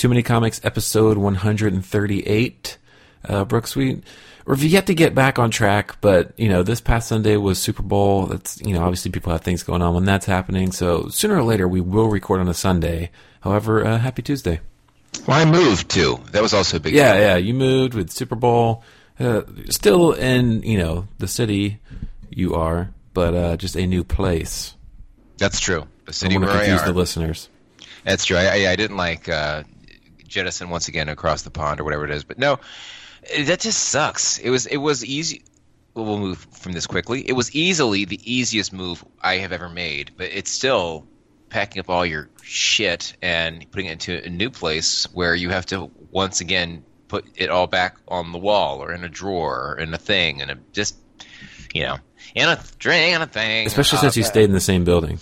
Too Many Comics, episode 138. Uh, Brooks, we, we've yet to get back on track, but, you know, this past Sunday was Super Bowl. That's, you know, obviously people have things going on when that's happening. So sooner or later, we will record on a Sunday. However, uh, happy Tuesday. Well, I moved too. That was also a big. Yeah, deal. yeah. You moved with Super Bowl. Uh, still in, you know, the city you are, but uh, just a new place. That's true. The city to where I confuse are. the listeners. That's true. I, I, I didn't like uh, jettison once again across the pond or whatever it is, but no, that just sucks. It was it was easy. Well, we'll move from this quickly. It was easily the easiest move I have ever made, but it's still packing up all your shit and putting it into a new place where you have to once again put it all back on the wall or in a drawer or in a thing and it just you know in a string and a thing. Especially since you stayed in the same building.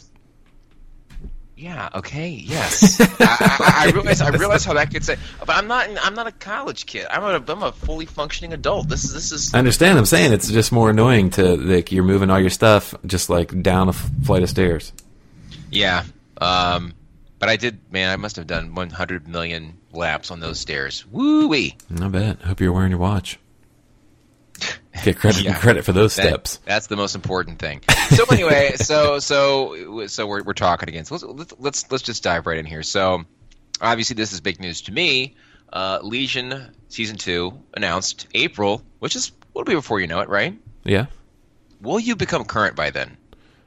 Yeah. Okay. Yes. I, I, I realize. I realize how that could say. But I'm not. I'm not a college kid. I'm a. I'm a fully functioning adult. This is. This is. I understand. I'm saying it's just more annoying to like you're moving all your stuff just like down a f- flight of stairs. Yeah. Um. But I did. Man, I must have done 100 million laps on those stairs. Woo wee. I bet. Hope you're wearing your watch. Get credit Yeah. credit for those That- steps. That's the most important thing. So anyway, so so so we're we're talking again. So let's let's let's, let's just dive right in here. So obviously this is big news to me. Uh, Legion season two announced April, which is little bit before you know it, right? Yeah. Will you become current by then?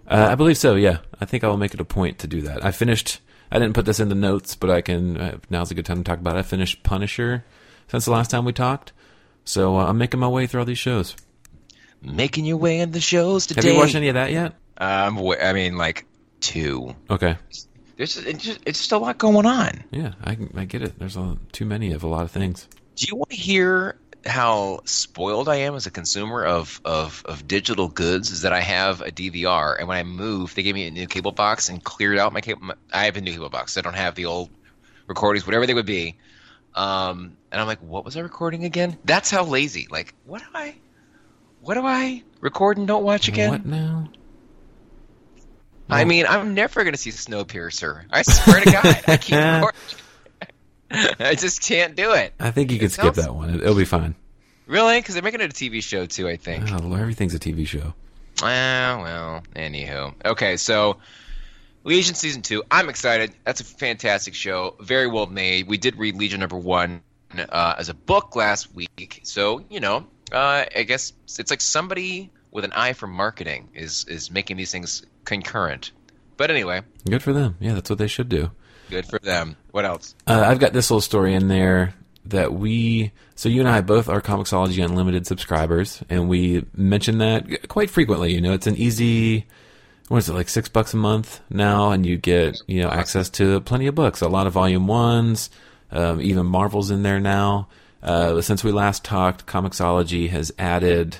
Uh, I believe so. Yeah. I think I will make it a point to do that. I finished. I didn't put this in the notes, but I can. Uh, now's a good time to talk about. it. I finished Punisher since the last time we talked, so uh, I'm making my way through all these shows. Making your way in the shows today. Have you watched any of that yet? Um, I mean, like two. Okay. There's it's just, it's just a lot going on. Yeah, I, I get it. There's a, too many of a lot of things. Do you want to hear how spoiled I am as a consumer of, of, of digital goods? Is that I have a DVR, and when I moved, they gave me a new cable box and cleared out my cable. My, I have a new cable box. I don't have the old recordings, whatever they would be. Um, and I'm like, what was I recording again? That's how lazy. Like, what do I, what do I record and don't watch again? What now? I mean, I'm never going to see Snowpiercer. I swear to God, I can't. I just can't do it. I think you could skip sounds- that one. It, it'll be fine. Really? Because they're making it a TV show too. I think. Oh, everything's a TV show. Ah, well, anywho. Okay, so Legion season two. I'm excited. That's a fantastic show. Very well made. We did read Legion number one uh, as a book last week, so you know, uh, I guess it's like somebody with an eye for marketing is is making these things concurrent. But anyway, Good for them. Yeah, that's what they should do. good for them. What else? Uh, I've got this little story in there that we. So you and I both are Comixology Unlimited subscribers, and we mention that quite frequently. You know, it's an easy. What is it like six bucks a month now, and you get you know access to plenty of books, a lot of volume ones, um, even Marvel's in there now. Uh, since we last talked, Comixology has added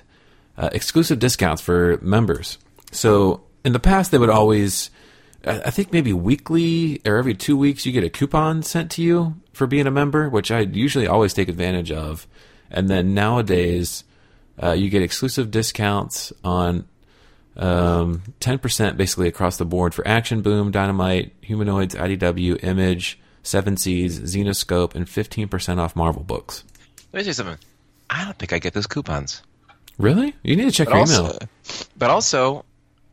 uh, exclusive discounts for members. So in the past, they would always, I think maybe weekly or every two weeks, you get a coupon sent to you for being a member, which I usually always take advantage of. And then nowadays, uh, you get exclusive discounts on um, 10% basically across the board for Action Boom, Dynamite, Humanoids, IDW, Image, Seven Seas, Zenescope, and 15% off Marvel books. Let me say something. I don't think I get those coupons. Really? You need to check But your also, email. but also,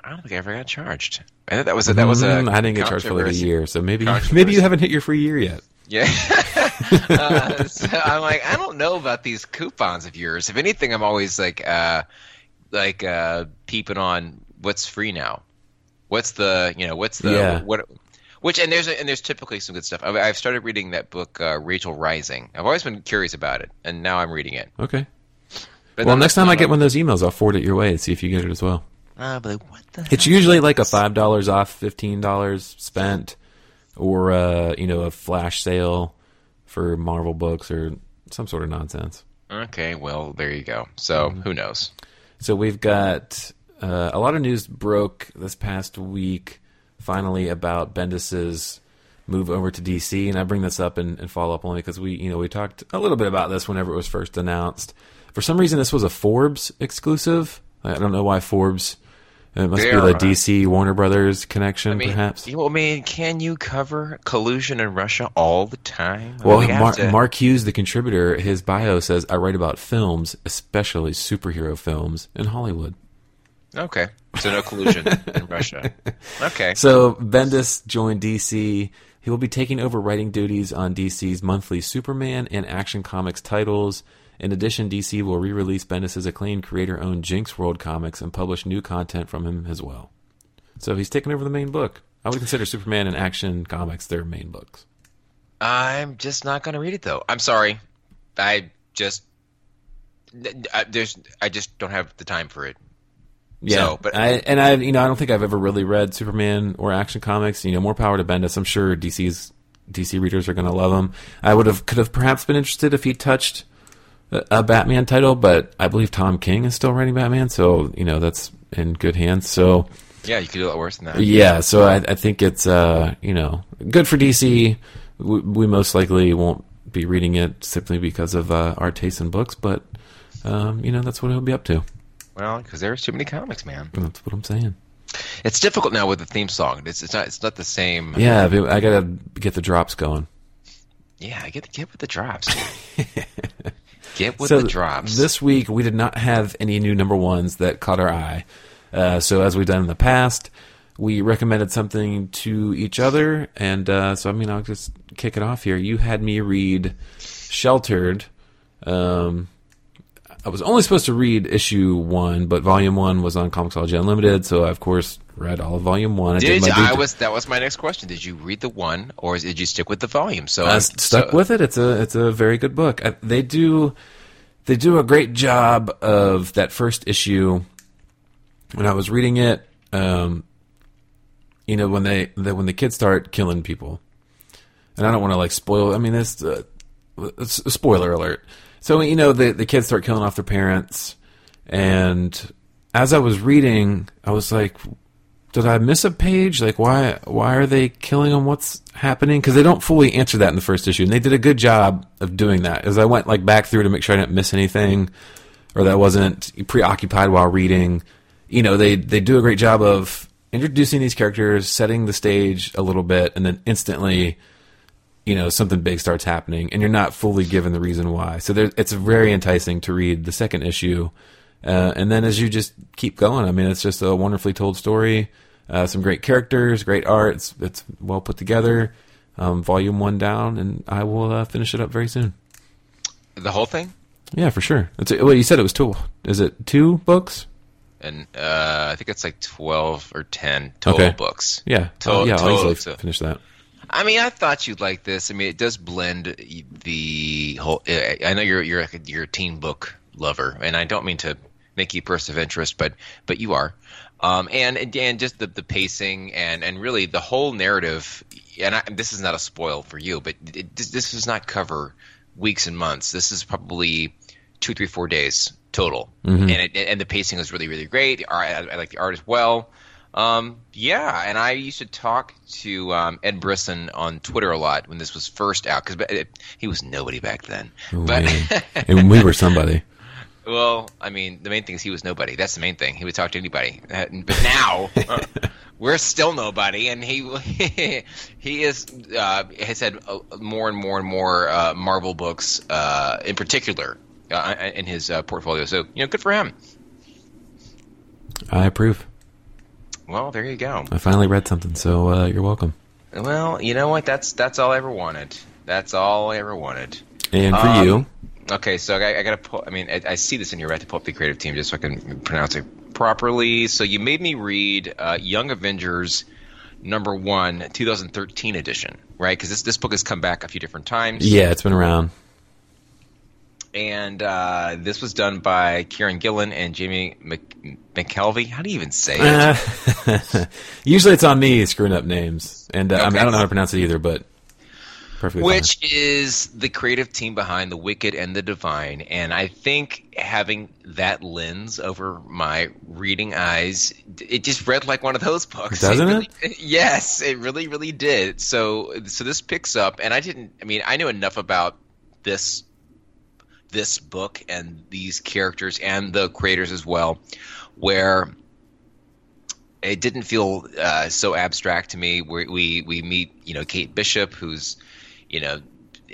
I don't think I ever got charged. I think that was a, that was a. Mm, I didn't get charged for like a year, so maybe maybe you haven't hit your free year yet. Yeah. uh, so I'm like, I don't know about these coupons of yours. If anything, I'm always like, uh, like uh, peeping on what's free now. What's the you know what's the Yeah. what. Which and there's a, and there's typically some good stuff. I've, I've started reading that book, uh, Rachel Rising. I've always been curious about it, and now I'm reading it. Okay. But well, next time I get a- one of those emails, I'll forward it your way and see if you get it as well. Ah, but what the? It's usually like a five dollars off, fifteen dollars spent, or uh, you know a flash sale for Marvel books or some sort of nonsense. Okay, well there you go. So Mm-hmm. who knows? So we've got uh, a lot of news broke this past week, finally about Bendis's move over to DC, and I bring this up and, and follow up only because we, you know, we talked a little bit about this whenever it was first announced. For some reason, this was a Forbes exclusive. I don't know why Forbes It must They be are- the DC Warner Brothers connection, I mean, perhaps. you- I mean, can you cover collusion in Russia all the time? I mean, Well, we Mar- to- Mark Hughes, the contributor, his bio says, "I write about films, especially superhero films, in Hollywood." Okay, so no collusion in Russia. Okay, So Bendis joined DC. He will be taking over writing duties on DC's monthly Superman and Action Comics titles. In addition, DC will re-release Bendis' acclaimed creator-owned Jinxworld comics and publish new content from him as well. So he's taking over the main book. I would consider Superman and Action Comics their main books. I'm just not going to read it though. I'm sorry. I just I, there's I just don't have the time for it. Yeah, So, but- I and I, you know, I don't think I've ever really read Superman or Action Comics. You know, more power to Bendis. I'm sure DC's DC readers are going to love him. I would have could have perhaps been interested if he touched a, Batman title, but I believe Tom King is still writing Batman, so you know that's in good hands. So Yeah, you could do a lot worse than that. yeah, so I, I think it's uh, you know good for DC. We, we most likely won't be reading it simply because of uh, our taste in books, but um, you know that's what he'll be up to. Well, because there's too many comics, man. That's what I'm saying. It's difficult now with the theme song. It's, it's not it's not the same. Yeah, I gotta get the drops going. Yeah, I get the get with the drops. get with so the drops. This week we did not have any new number ones that caught our eye. Uh, so as we've done in the past, we recommended something to each other, and uh, so I mean I'll just kick it off here. You had me read Sheltered. Um, I was only supposed to read issue one, but volume one was on Comixology Unlimited, so I of course read all of volume one. I did my I was that was my next question. Did you read the one, or did you stick with the volume? So I stuck so- with it. It's a it's a very good book. I, they do they do a great job of that first issue. When I was reading it, um, you know when they the, when the kids start killing people, and I don't want to like spoil. I mean, this uh, it's a spoiler alert. So you know the the kids start killing off their parents, and as I was reading, I was like, did I miss a page? Like, why why are they killing them? What's happening? Because they don't fully answer that in the first issue, and they did a good job of doing that. As I went like back through to make sure I didn't miss anything, or that I wasn't preoccupied while reading. You know, they they do a great job of introducing these characters, setting the stage a little bit, and then instantly, you know, something big starts happening, and you're not fully given the reason why. So there, it's very enticing to read the second issue. Uh, and then as you just keep going, I mean, it's just a wonderfully told story. Uh, some great characters, great art. It's, it's well put together. Um, volume one down, and I will uh, finish it up very soon. the whole thing. Yeah, for sure. It's well, you said it was two. Is it two books? and uh, I think it's like twelve or ten total Okay. books. Yeah, To- Uh, yeah. I'll easily so- finish that. I mean, I thought you'd like this. I mean, it does blend the whole. I know you're you're a- you're a teen book lover, and I don't mean to make you a person of interest, but but you are. Um, and and just the, the pacing and and really the whole narrative. And I, this is not a spoil for you, but it, this, this does not cover weeks and months. This is probably two, three, four days total, and it, and the pacing is really really great. I, I like the art as well. Um, yeah, and I used to talk to um, Ed Brisson on Twitter a lot when this was first out because he was nobody back then. But and we were somebody. Well, I mean, the main thing is he was nobody. That's the main thing. He would talk to anybody. Uh, But now uh, we're still nobody, and he he is uh, has had uh, more and more and more uh, Marvel books, uh, in particular, uh, in his uh, portfolio. So you know, good for him. I approve. Well, there you go. I finally read something, so uh, you're welcome. Well, you know what? That's that's all I ever wanted. That's all I ever wanted. And for Um, you, Okay, so I, I got to pull. I mean, I, I see this in your right to pull up the creative team just so I can pronounce it properly. So you made me read uh, Young Avengers number one, 2013 edition, right? Because this this book has come back a few different times. yeah, it's been around. And uh, this was done by Kieron Gillen and Jamie Mc, McKelvey. How do you even say it? Uh, usually it's on me screwing up names, and uh, I, mean, I don't know how to pronounce it either, but perfectly Which is the creative team behind The Wicked and the Divine. And I think having that lens over my reading eyes, it just read like one of those books. Doesn't really, Yes, it really, really did. So, so this picks up, and I didn't. I mean, I knew enough about this this book and these characters and the creators as well, where it didn't feel uh, so abstract to me. We, we we meet you know Kate Bishop, who's you know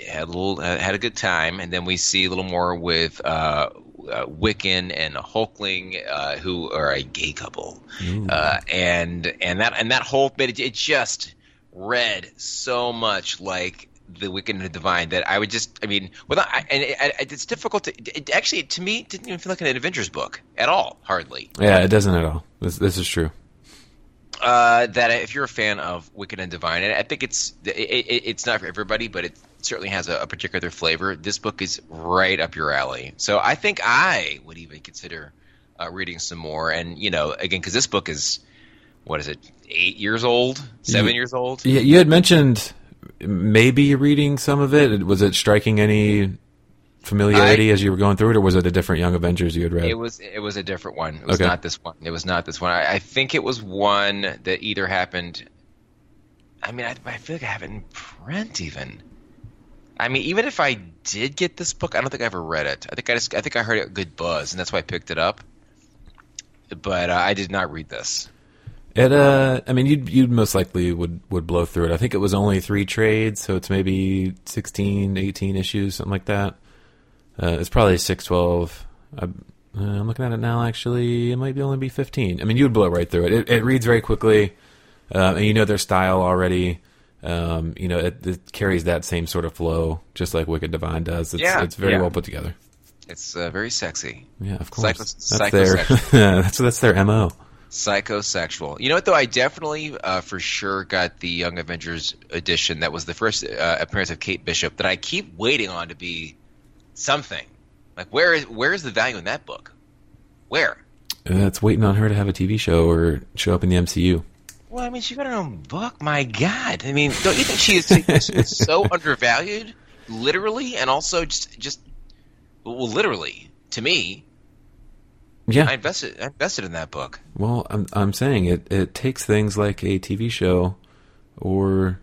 had a little uh, had a good time, and then we see a little more with uh, uh, Wiccan and Hulkling, uh, who are a gay couple, uh, and and that and that whole bit it, it just read so much like the Wiccan and the Divine that I would just I mean without I, and it, it, it's difficult to it, actually to me it didn't even feel like an Avengers book at all hardly Yeah, it doesn't at all. This, this is true. Uh, that if you're a fan of Wicked and Divine, and I think it's it, it, it's not for everybody, but it certainly has a, a particular flavor. This book is right up your alley. So I think I would even consider uh, reading some more. And you know, again, because this book is what is it, eight years old, seven Ye- years old? Yeah, you had mentioned maybe reading some of it. Was it striking any familiarity as you were going through it, or was it a different Young Avengers you had read? It was it was a different one. It was Okay. not this one. It was not this one. I, I think it was one that either happened. I mean, I, I feel like I have it in print even. I mean, even if I did get this book, I don't think I ever read it. I think I just I think I heard a good buzz, and that's why I picked it up. But uh, I did not read this. It, uh, I mean, you'd you'd most likely would would blow through it. I think it was only three trades, so it's maybe 16, 18 issues, something like that. Uh, it's probably six, twelve. I, uh, I'm looking at it now. Actually, it might be only be fifteen. I mean, you would blow right through it. It, it reads very quickly, uh, and you know their style already. Um, you know, it, it carries that same sort of flow, just like Wicked Divine does. It's, Yeah, it's very yeah. well put together. It's uh, very sexy, Yeah, of course. Psycho- that's their that's that's their mo. psychosexual. You know what though? I definitely, uh, for sure, got the Young Avengers edition. That was the first uh, appearance of Kate Bishop that I keep waiting on to be something. Like where is where is the value in that book? Where? Uh, It's waiting on her to have a TV show or show up in the MCU. Well, I mean, she got her own book. My God! I mean, don't you think she is, she is so undervalued, literally, and also just just well, literally to me. Yeah, I invested I invested in that book. Well, I'm I'm saying it it takes things like a TV show or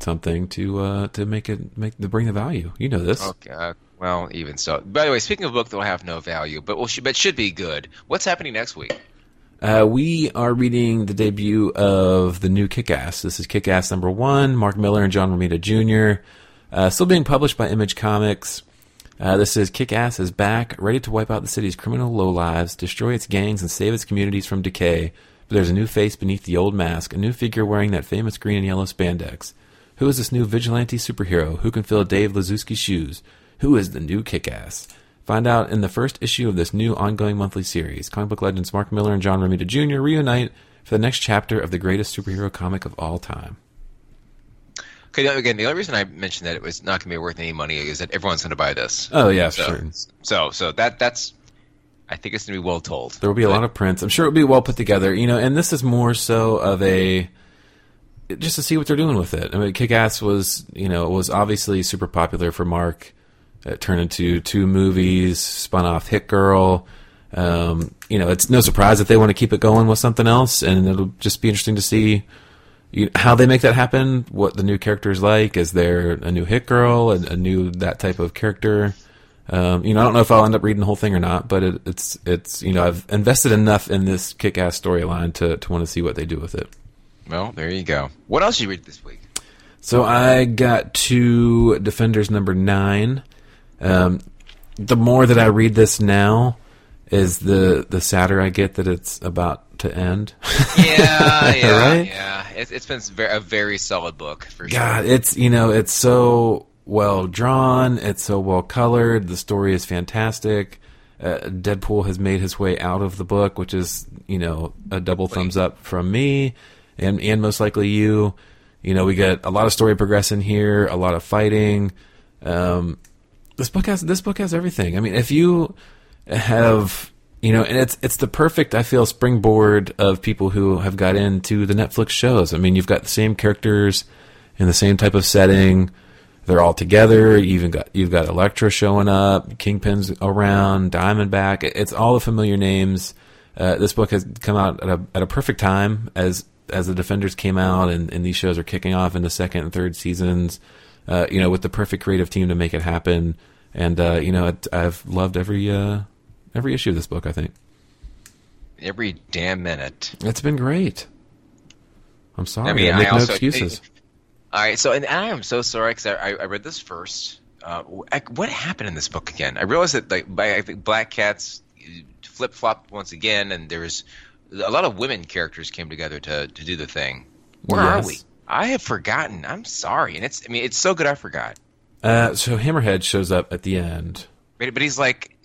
something to uh to make it make to bring the value. You know this. Okay. Well, even so. By the way, speaking of book that will have no value, but will but should be good. What's happening next week? Uh, we are reading the debut of the new Kick-Ass. This is Kick-Ass number one. Mark Millar and John Romita Jr. Uh, still being published by Image Comics. Uh, this is Kick-Ass is back, ready to wipe out the city's criminal lowlives, destroy its gangs, and save its communities from decay. But there's a new face beneath the old mask, a new figure wearing that famous green and yellow spandex. Who is this new vigilante superhero? Who can fill Dave Lizewski's shoes? Who is the new Kick-Ass? Find out in the first issue of this new ongoing monthly series. Comic book legends Mark Millar and John Romita Jr. reunite for the next chapter of the greatest superhero comic of all time. Okay, now, again, the only reason I mentioned that it was not going to be worth any money is that everyone's going to buy this. Oh yeah, so, sure. so, so that that's. I think it's going to be well told. There will be a lot of prints. I'm sure it'll be well put together. You know, and this is more so of a just to see what they're doing with it. I mean, Kick-Ass was, you know, was obviously super popular for Mark. It turned into two movies, spun off Hit Girl. Um, you know, it's no surprise that they want to keep it going with something else, and it'll just be interesting to see you, how they make that happen. What the new character is like? Is there a new Hit Girl, a, a new that type of character? Um, you know, I don't know if I'll end up reading the whole thing or not, but it, it's it's you know I've invested enough in this kick-ass storyline to to want to see what they do with it. Well, there you go. What else did you read this week? So I got to Defenders number nine. Um, the more that I read this now, is the the sadder I get that it's about to end. Yeah, yeah, Right? yeah. It's, it's been a very solid book for sure. God, it's you know it's so well drawn, it's so well colored. The story is fantastic. Uh, Deadpool has made his way out of the book, which is you know a double thumbs up from me, and and most likely you. You know we get a lot of story progression here, a lot of fighting. Um, this book has this book has everything. I mean, if you have you know, and it's it's the perfect I feel springboard of people who have got into the Netflix shows. I mean, you've got the same characters in the same type of setting. They're all together. You even got you've got Elektra showing up, Kingpin's around, Diamondback. It's all the familiar names. Uh, this book has come out at a at a perfect time as as the Defenders came out, and, and these shows are kicking off in the second and third seasons. Uh, you know, with the perfect creative team to make it happen. And uh, you know, it, I've loved every uh, every issue of this book. I think. every damn minute. It's been great. I'm sorry. I mean, I make I no also- excuses. All right, so and I am so sorry because I, I read this first. Uh, I, what happened in this book again? I realized that like by, I think Black Cats flip flopped once again, and there's a lot of women characters came together to to do the thing. Where Yes. are we? I have forgotten. I'm sorry, and it's I mean it's so good I forgot. Uh, so Hammerhead shows up at the end. But, but he's like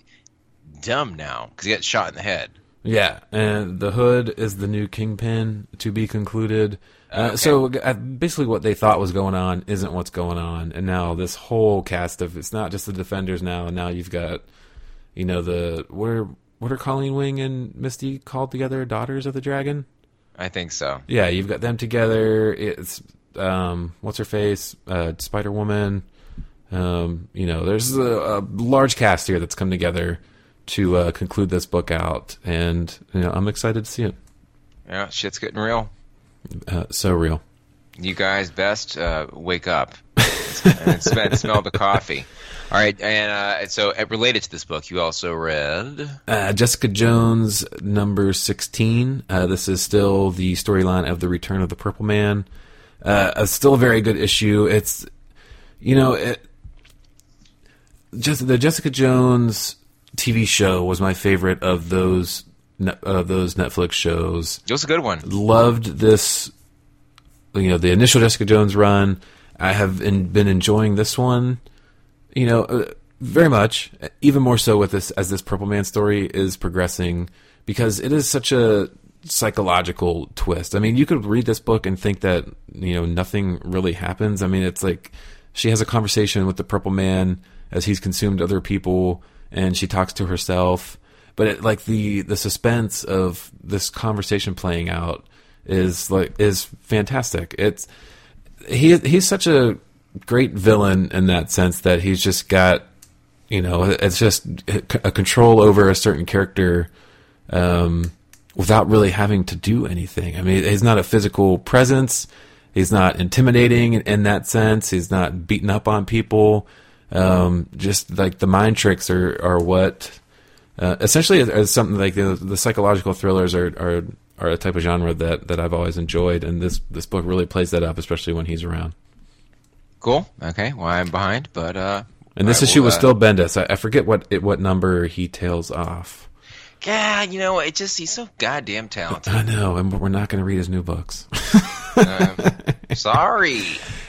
dumb now because he got shot in the head. Yeah, and the Hood is the new Kingpin to be concluded. Uh, Okay. So uh, basically, what they thought was going on isn't what's going on, and now this whole cast of it's not just the Defenders now, and now you've got, you know, the what are what are Colleen Wing and Misty called together, Daughters of the Dragon. I think so. Yeah, you've got them together. It's um, what's her face, uh, Spider Woman. Um, you know, there's a, a large cast here that's come together to uh, conclude this book out, and you know, I'm excited to see it. Yeah, shit's getting real. Uh, so real. You guys best uh, wake up and smell, smell the coffee. All right, and uh, so uh, related to this book, you also read. Uh, Jessica Jones, number 16. Uh, this is still the storyline of the Return of the Purple Man. Uh, still a very good issue. It's, you know, it, just the Jessica Jones TV show was my favorite of those of those Netflix shows. It was a good one. Loved this, you know, the initial Jessica Jones run. I have in, been enjoying this one, you know, uh, very much. Even more so with this as this Purple Man story is progressing because it is such a psychological twist. I mean, you could read this book and think that you know nothing really happens. I mean, it's like she has a conversation with the Purple Man as he's consumed other people, and she talks to herself. But it, like the the suspense of this conversation playing out is like is fantastic. It's he he's such a great villain in that sense that he's just got you know it's just a control over a certain character um, without really having to do anything. I mean, he's not a physical presence. He's not intimidating in, in that sense. He's not beating up on people. Um, just like the mind tricks are are what uh, essentially is, something like the, the psychological thrillers are, are are a type of genre that, that I've always enjoyed, and this this book really plays that up, especially when he's around. Cool. Okay. Well, I'm behind, but uh. And this issue well, was uh, still Bendis. I, I forget what it, what number he tails off. God, you know, it just he's so goddamn talented. I know, and we're not going to read his new books. Uh, sorry.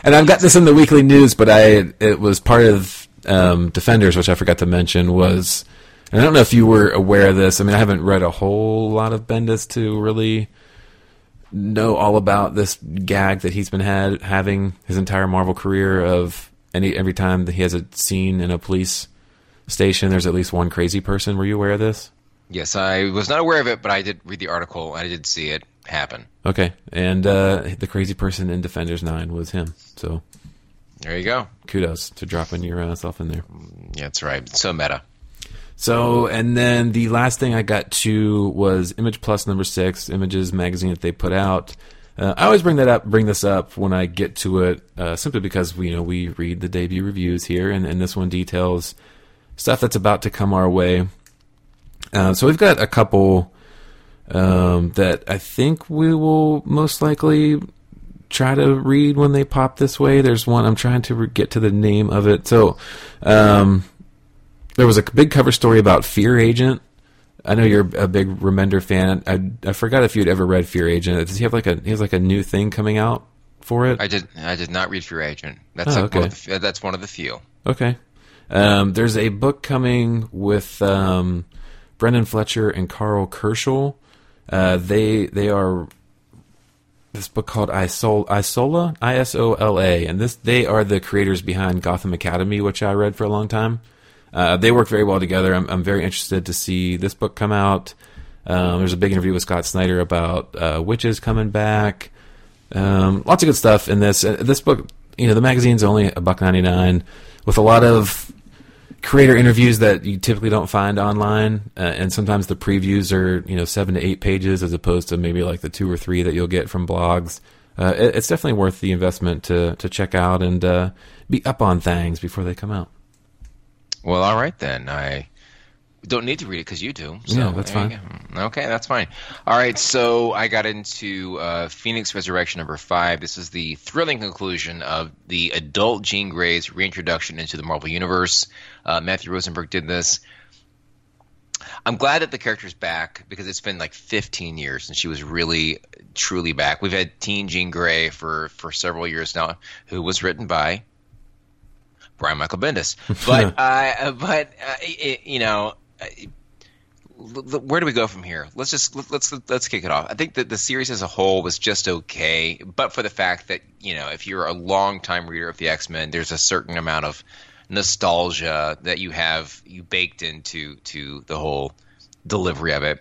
and I've got this in the weekly news, but I it was part of um, Defenders, which I forgot to mention. Was and I don't know if you were aware of this. I mean, I haven't read a whole lot of Bendis to really know all about this gag that he's been had having his entire Marvel career. Of any every time that he has a scene in a police station, there's at least one crazy person. Were you aware of this? Yes, I was not aware of it, but I did read the article. I did see it happen. Okay, and uh, the crazy person in Defenders Nine was him. So There you go. kudos to dropping yourself in there. Yeah, that's right. So meta. So, and then the last thing I got to was Image Plus number six, Images magazine that they put out. Uh, I always bring that up, bring this up when I get to it, uh, simply because we, you know, we read the debut reviews here, and, and this one details stuff that's about to come our way. Uh, so we've got a couple um, that I think we will most likely try to read when they pop this way. There's one I'm trying to re- get to the name of it. So, um, there was a big cover story about Fear Agent. I know you're a big Remender fan. I I forgot if you'd ever read Fear Agent. Does he have like a he has like a new thing coming out for it? I did. I did not read Fear Agent. That's Oh, like one okay. of the, that's one of the few. Okay. Um, there's a book coming with um, Brenden Fletcher and Karl Kerschl. Uh, they they are this book called Isol- Isola I S O L A, and this they are the creators behind Gotham Academy, which I read for a long time. Uh, they work very well together. I'm, I'm very interested to see this book come out. Um, there's a big interview with Scott Snyder about uh, witches coming back. Um, lots of good stuff in this. Uh, this book, you know, the magazine's only a buck ninety nine, with a lot of creator interviews that you typically don't find online, uh, and sometimes the previews are you know seven to eight pages as opposed to maybe like the two or three that you'll get from blogs. Uh, it, it's definitely worth the investment to to check out and uh, be up on things before they come out. Well, all right then. I Don't need to read it because you do. So Yeah, that's fine. Okay, that's fine. All right, so I got into uh, Phoenix Resurrection number five. This is the thrilling conclusion of the adult Jean Grey's reintroduction into the Marvel Universe. Uh, Matthew Rosenberg did this. I'm glad that the character's back because it's been like 15 years and she was really truly back. We've had Teen Jean Grey for for several years now, who was written by Brian Michael Bendis. But uh, but uh, it, you know. uh, Where do we go from here? Let's just let- let's let's kick it off. I think that the series as a whole was just okay, but for the fact that you know if you're a longtime reader of the X Men, there's a certain amount of nostalgia that you have you baked into to the whole delivery of it.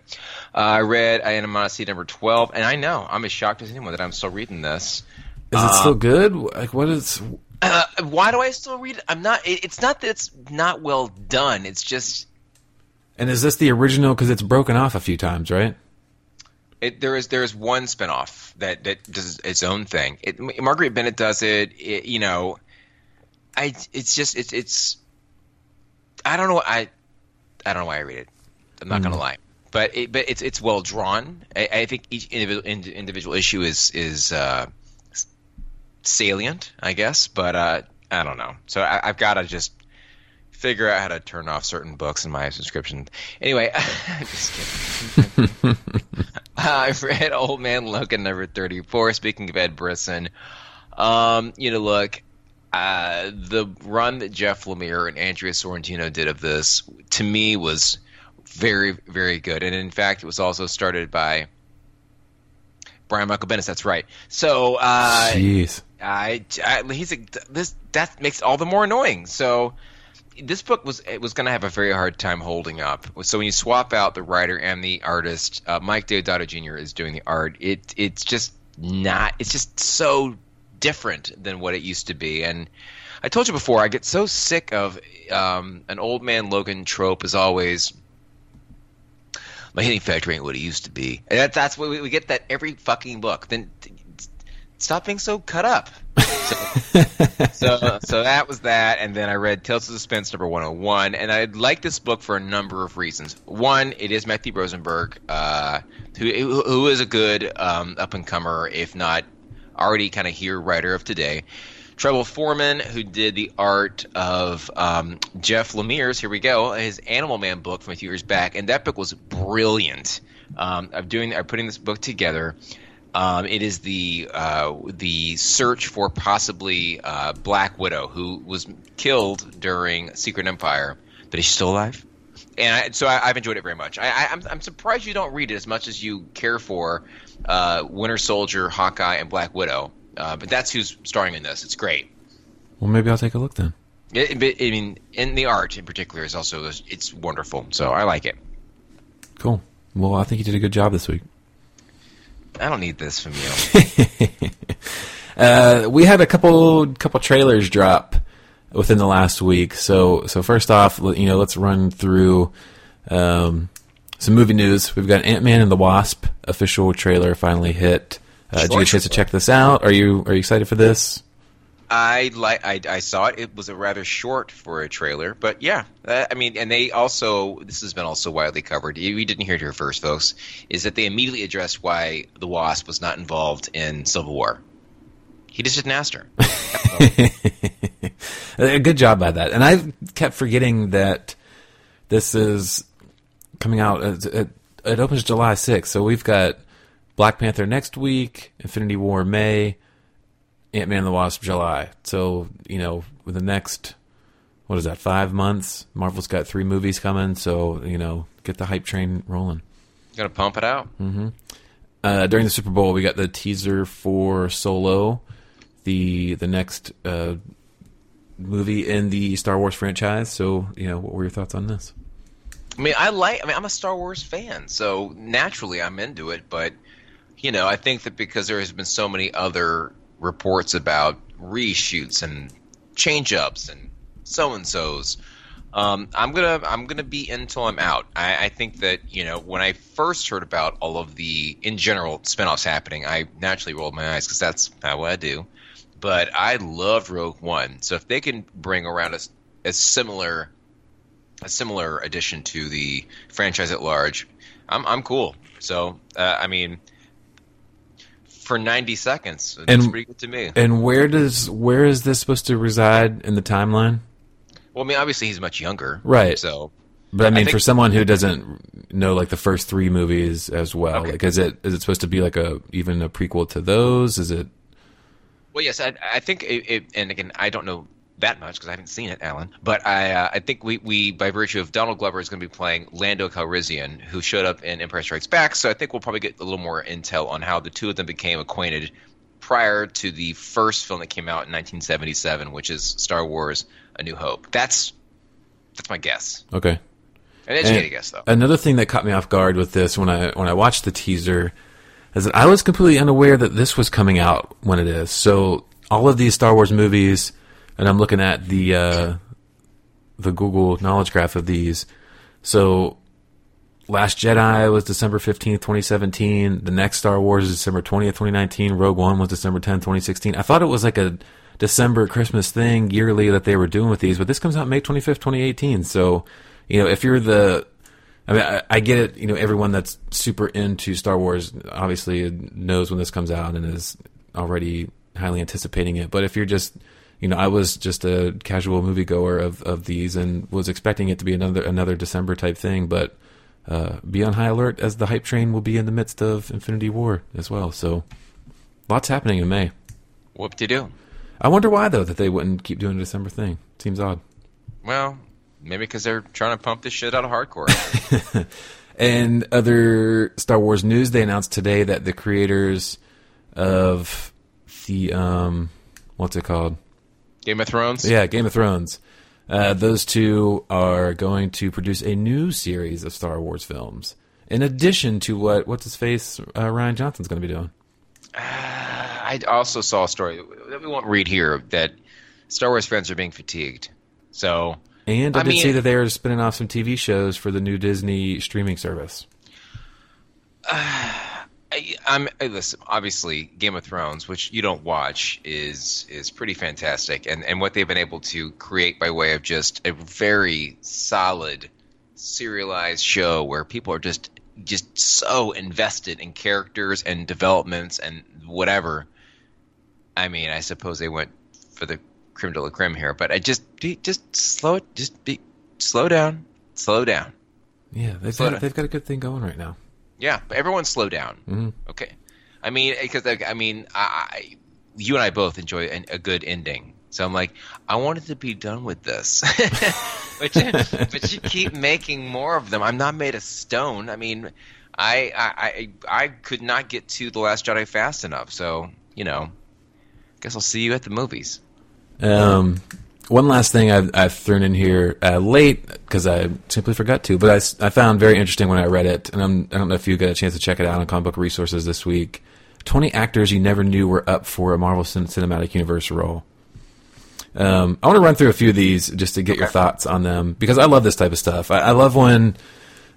Uh, I read Animosity number twelve, and I know I'm as shocked as anyone that I'm still reading this. Is it still good? Like, what is? Uh, why do I still read it? I'm not. It, it's not that it's not well done. It's just And is this the original? Because it's broken off a few times, right? It, there is there is one spinoff that that does its own thing. It, Marguerite Bennett does it, it. You know, I it's just it's it's. I don't know. I I don't know why I read it. I'm not gonna lie, but it, but it's it's well drawn. I, I think each individual individual issue is is uh, salient, I guess. But uh, I don't know. So I, I've got to just figure out how to turn off certain books in my subscription. Anyway, I'm just kidding. I've read Old Man Logan number 34. Speaking of Ed Brisson, um, you know, look, uh, the run that Jeff Lemire and Andrea Sorrentino did of this, to me, was very, very good. And in fact, it was also started by Brian Michael Bendis. That's right. So, uh, Jeez. I, I he's a, this that makes it all the more annoying. So this book was it was going to have a very hard time holding up. So when you swap out the writer and the artist, uh, Mike Deodato Jr. is doing the art. It it's just not. It's just so different than what it used to be. And I told you before, I get so sick of um, an old man Logan trope. Is always my hitting factor ain't what it used to be. And that, that's what we, we get that every fucking book. Then stop being so cut up. So, so, so that was that, and then I read Tales of Suspense number 101, and I like this book for a number of reasons. One, it is Matthew Rosenberg, uh, who who is a good um, up and comer, if not already kind of here writer of today. Travel Foreman, who did the art of um, Jeff Lemire's, here we go, his Animal Man book from a few years back, and that book was brilliant. Um, I'm doing, I'm putting this book together. Um, it is the uh, the search for possibly uh, Black Widow, who was killed during Secret Empire, but is she still alive? And I, so I, I've enjoyed it very much. I, I, I'm, I'm surprised you don't read it as much as you care for uh, Winter Soldier, Hawkeye, and Black Widow. Uh, but that's who's starring in this. It's great. Well, maybe I'll take a look then. It, but, I mean, in the art in particular is also it's wonderful. So I like it. Cool. Well, I think you did a good job this week. I don't need this from you. Uh, we had a couple couple trailers drop within the last week. So so first off, you know, let's run through um, some movie news. We've got Ant Man and the Wasp official trailer finally hit. Uh, did you get a chance to check this out? Are you are you excited for this? I like. I, I saw it. It was a rather short for a trailer, but yeah. Uh, I mean, and they also. This has been also widely covered. You, you didn't hear it here first, folks. Is that they immediately addressed why the Wasp was not involved in Civil War. He just didn't ask her. A good job by that. And I kept forgetting that this is coming out. It, it, it opens July 6th, so we've got Black Panther next week, Infinity War May, Ant Man and the Wasp July. So you know, with the next what is that five months? Marvel's got three movies coming, so you know, get the hype train rolling. Got to pump it out. Uh, during the Super Bowl, we got the teaser for Solo, the the next uh, movie in the Star Wars franchise. So, you know, what were your thoughts on this? I mean, I like. I mean, I'm a Star Wars fan, so naturally I'm into it. But you know, I think that because there has been so many other reports about reshoots and change ups and so and so's, um, I'm gonna I'm gonna be until I'm out. I, I think that you know when I first heard about all of the in general spinoffs happening, I naturally rolled my eyes because that's not what I do. But I loved Rogue One, so if they can bring around a, a similar a similar addition to the franchise at large, I'm I'm cool. So uh, I mean, for 90 seconds, it's And- pretty good to me. And where does where is this supposed to reside in the timeline? Well, I mean, obviously he's much younger, Right. So But I mean, think- for someone who doesn't know like the first three movies as well, Okay. like is it is it supposed to be like a even a prequel to those? Is it? Well, yes, I, I think it, it, and again, I don't know that much because I haven't seen it, Alan. But I, uh, I think we, we, by virtue of Donald Glover, is going to be playing Lando Calrissian, who showed up in Empire Strikes Back. So I think we'll probably get a little more intel on how the two of them became acquainted prior to the first film that came out in 1977, which is Star Wars: A New Hope. That's that's my guess, Okay. an educated guess, though. Another thing that caught me off guard with this when I when I watched the teaser is that I was completely unaware that this was coming out when it is. So all of these Star Wars movies, and I'm looking at the uh, the Google knowledge graph of these. So Last Jedi was December 15th, 2017. The next Star Wars is December 20th, 2019. Rogue One was December 10th, 2016. I thought it was like a December Christmas thing yearly that they were doing with these, but this comes out May 25th, 2018. So, you know, if you're the I mean, I, I get it. You know, everyone that's super into Star Wars obviously knows when this comes out and is already highly anticipating it. But if you're just, you know, I was just a casual moviegoer of, of these and was expecting it to be another another December type thing. But uh, be on high alert as the hype train will be in the midst of Infinity War as well. So, lots happening in May. Whoop de doo. I wonder why though that they wouldn't keep doing a December thing. Seems odd. Well, maybe because they're trying to pump this shit out of hardcore. And other Star Wars news, they announced today that the creators of the um, what's it called? Game of Thrones. Yeah, Game of Thrones. Uh, those two are going to produce a new series of Star Wars films, in addition to what what's his face uh, Rian Johnson's going to be doing. I also saw a story that we won't read here that Star Wars fans are being fatigued. So And I, I did mean- see that they are spinning off some TV shows for the new Disney streaming service. I, I'm I- listen. Obviously, Game of Thrones, which you don't watch, is is pretty fantastic, and and what they've been able to create by way of just a very solid serialized show where people are just just so invested in characters and developments and whatever. I mean, I suppose they went for the creme de la creme here, but I just just slow it, just be slow down, slow down. Yeah, they've Slow got, down. they've got a good thing going right now. Yeah, but everyone slow down. Mhm. Okay, I mean, because I mean, I, I, you and I both enjoy an, a good ending. So I'm like, I wanted to be done with this, but you, but you keep making more of them. I'm not made of stone. I mean, I I I, I could not get to the Last Jedi fast enough. So you know, guess I'll see you at the movies. Um, one last thing I've, I've thrown in here uh, late because I simply forgot to, but I, I found very interesting when I read it, and I'm, I don't know if you got a chance to check it out on Comic Book Resources this week. Twenty actors you never knew were up for a Marvel Cin- Cinematic Universe role. Um, I want to run through a few of these just to get your thoughts on them because I love this type of stuff. I, I love when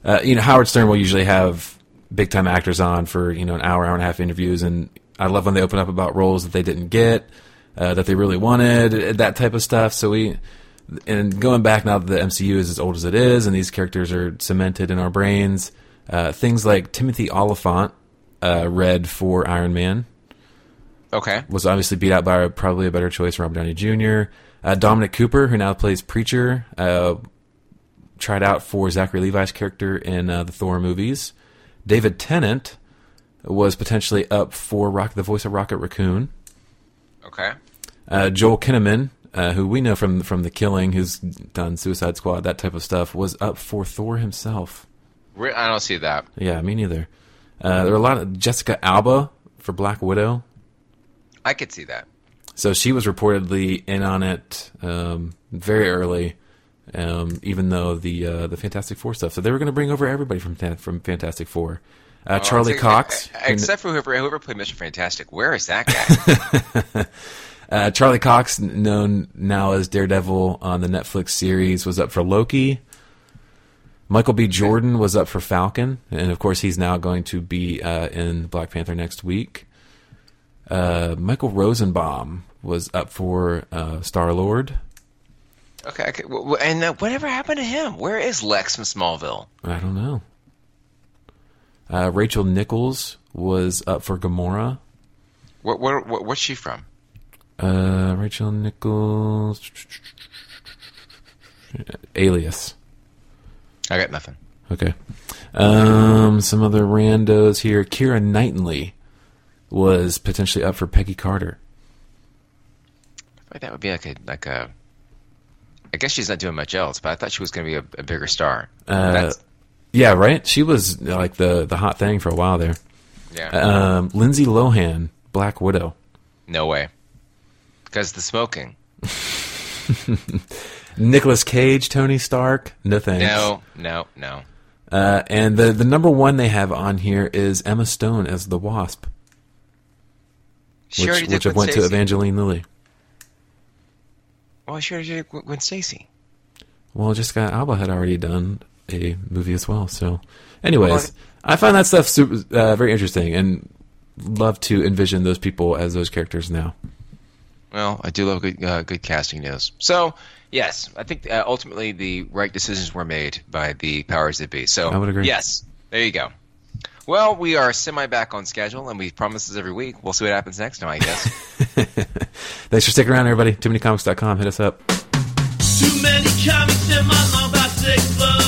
uh, you know Howard Stern will usually have big time actors on for you know an hour, hour and a half interviews, and I love when they open up about roles that they didn't get, uh, that they really wanted, that type of stuff. So we, and going back now that the MCU is as old as it is, and these characters are cemented in our brains, uh, things like Timothy Olyphant, uh, read for Iron Man, Okay. was obviously beat out by probably a better choice, Robert Downey Jr. Uh, Dominic Cooper, who now plays Preacher, uh, tried out for Zachary Levi's character in uh, the Thor movies. David Tennant was potentially up for Rock, the voice of Rocket Raccoon. Okay. Uh, Joel Kinnaman, uh, who we know from from The Killing, who's done Suicide Squad, that type of stuff, was up for Thor himself. Re- I don't see that. Yeah, me neither. Uh, there were a lot of Jessica Alba for Black Widow. I could see that. So she was reportedly in on it um, very early, um, even though the uh, the Fantastic Four stuff. So they were going to bring over everybody from from Fantastic Four. Uh, Charlie Oh, it's- Cox, except for whoever, whoever played Mr. Fantastic. Where is that guy? uh, Charlie Cox, known now as Daredevil on the Netflix series, was up for Loki. Michael B. Jordan was up for Falcon, and of course he's now going to be uh, in Black Panther next week. Uh, Michael Rosenbaum was up for uh, Star Lord. Okay, okay. And uh, whatever happened to him? Where is Lex from Smallville? I don't know. Uh, Rachel Nichols was up for Gamora. Where, where, where, what's she from? Uh, Rachel Nichols. Alias. I got nothing. Okay. Um, some other randos here. Keira Knightley was potentially up for Peggy Carter. I thought that would be like a like a. I guess she's not doing much else, but I thought she was going to be a, a bigger star. Uh, That's, Yeah, right. She was like the the hot thing for a while there. yeah. Um, Lindsay Lohan, Black Widow. no way. Because the smoking. Nicolas Cage, Tony Stark. No thanks. No, no, no. Uh, and the the number one they have on here is Emma Stone as the Wasp, She which did which Gwen went to Stacy. Evangeline Lilly. Well, she already did Gwen Stacy. Well, Jessica Alba had already done a movie as well. So, anyways, I find that stuff super, uh, very interesting and love to envision those people as those characters now. Well, I do love good uh, good casting news. So, yes, I think uh, ultimately the right decisions were made by the powers that be. So, I would agree. Yes, there you go. Well, we are semi back on schedule, and we promise this every week. We'll see what happens next time, I guess. Thanks for sticking around, everybody. TooManyComics.com. Hit us up. Too many comics in my long box explode.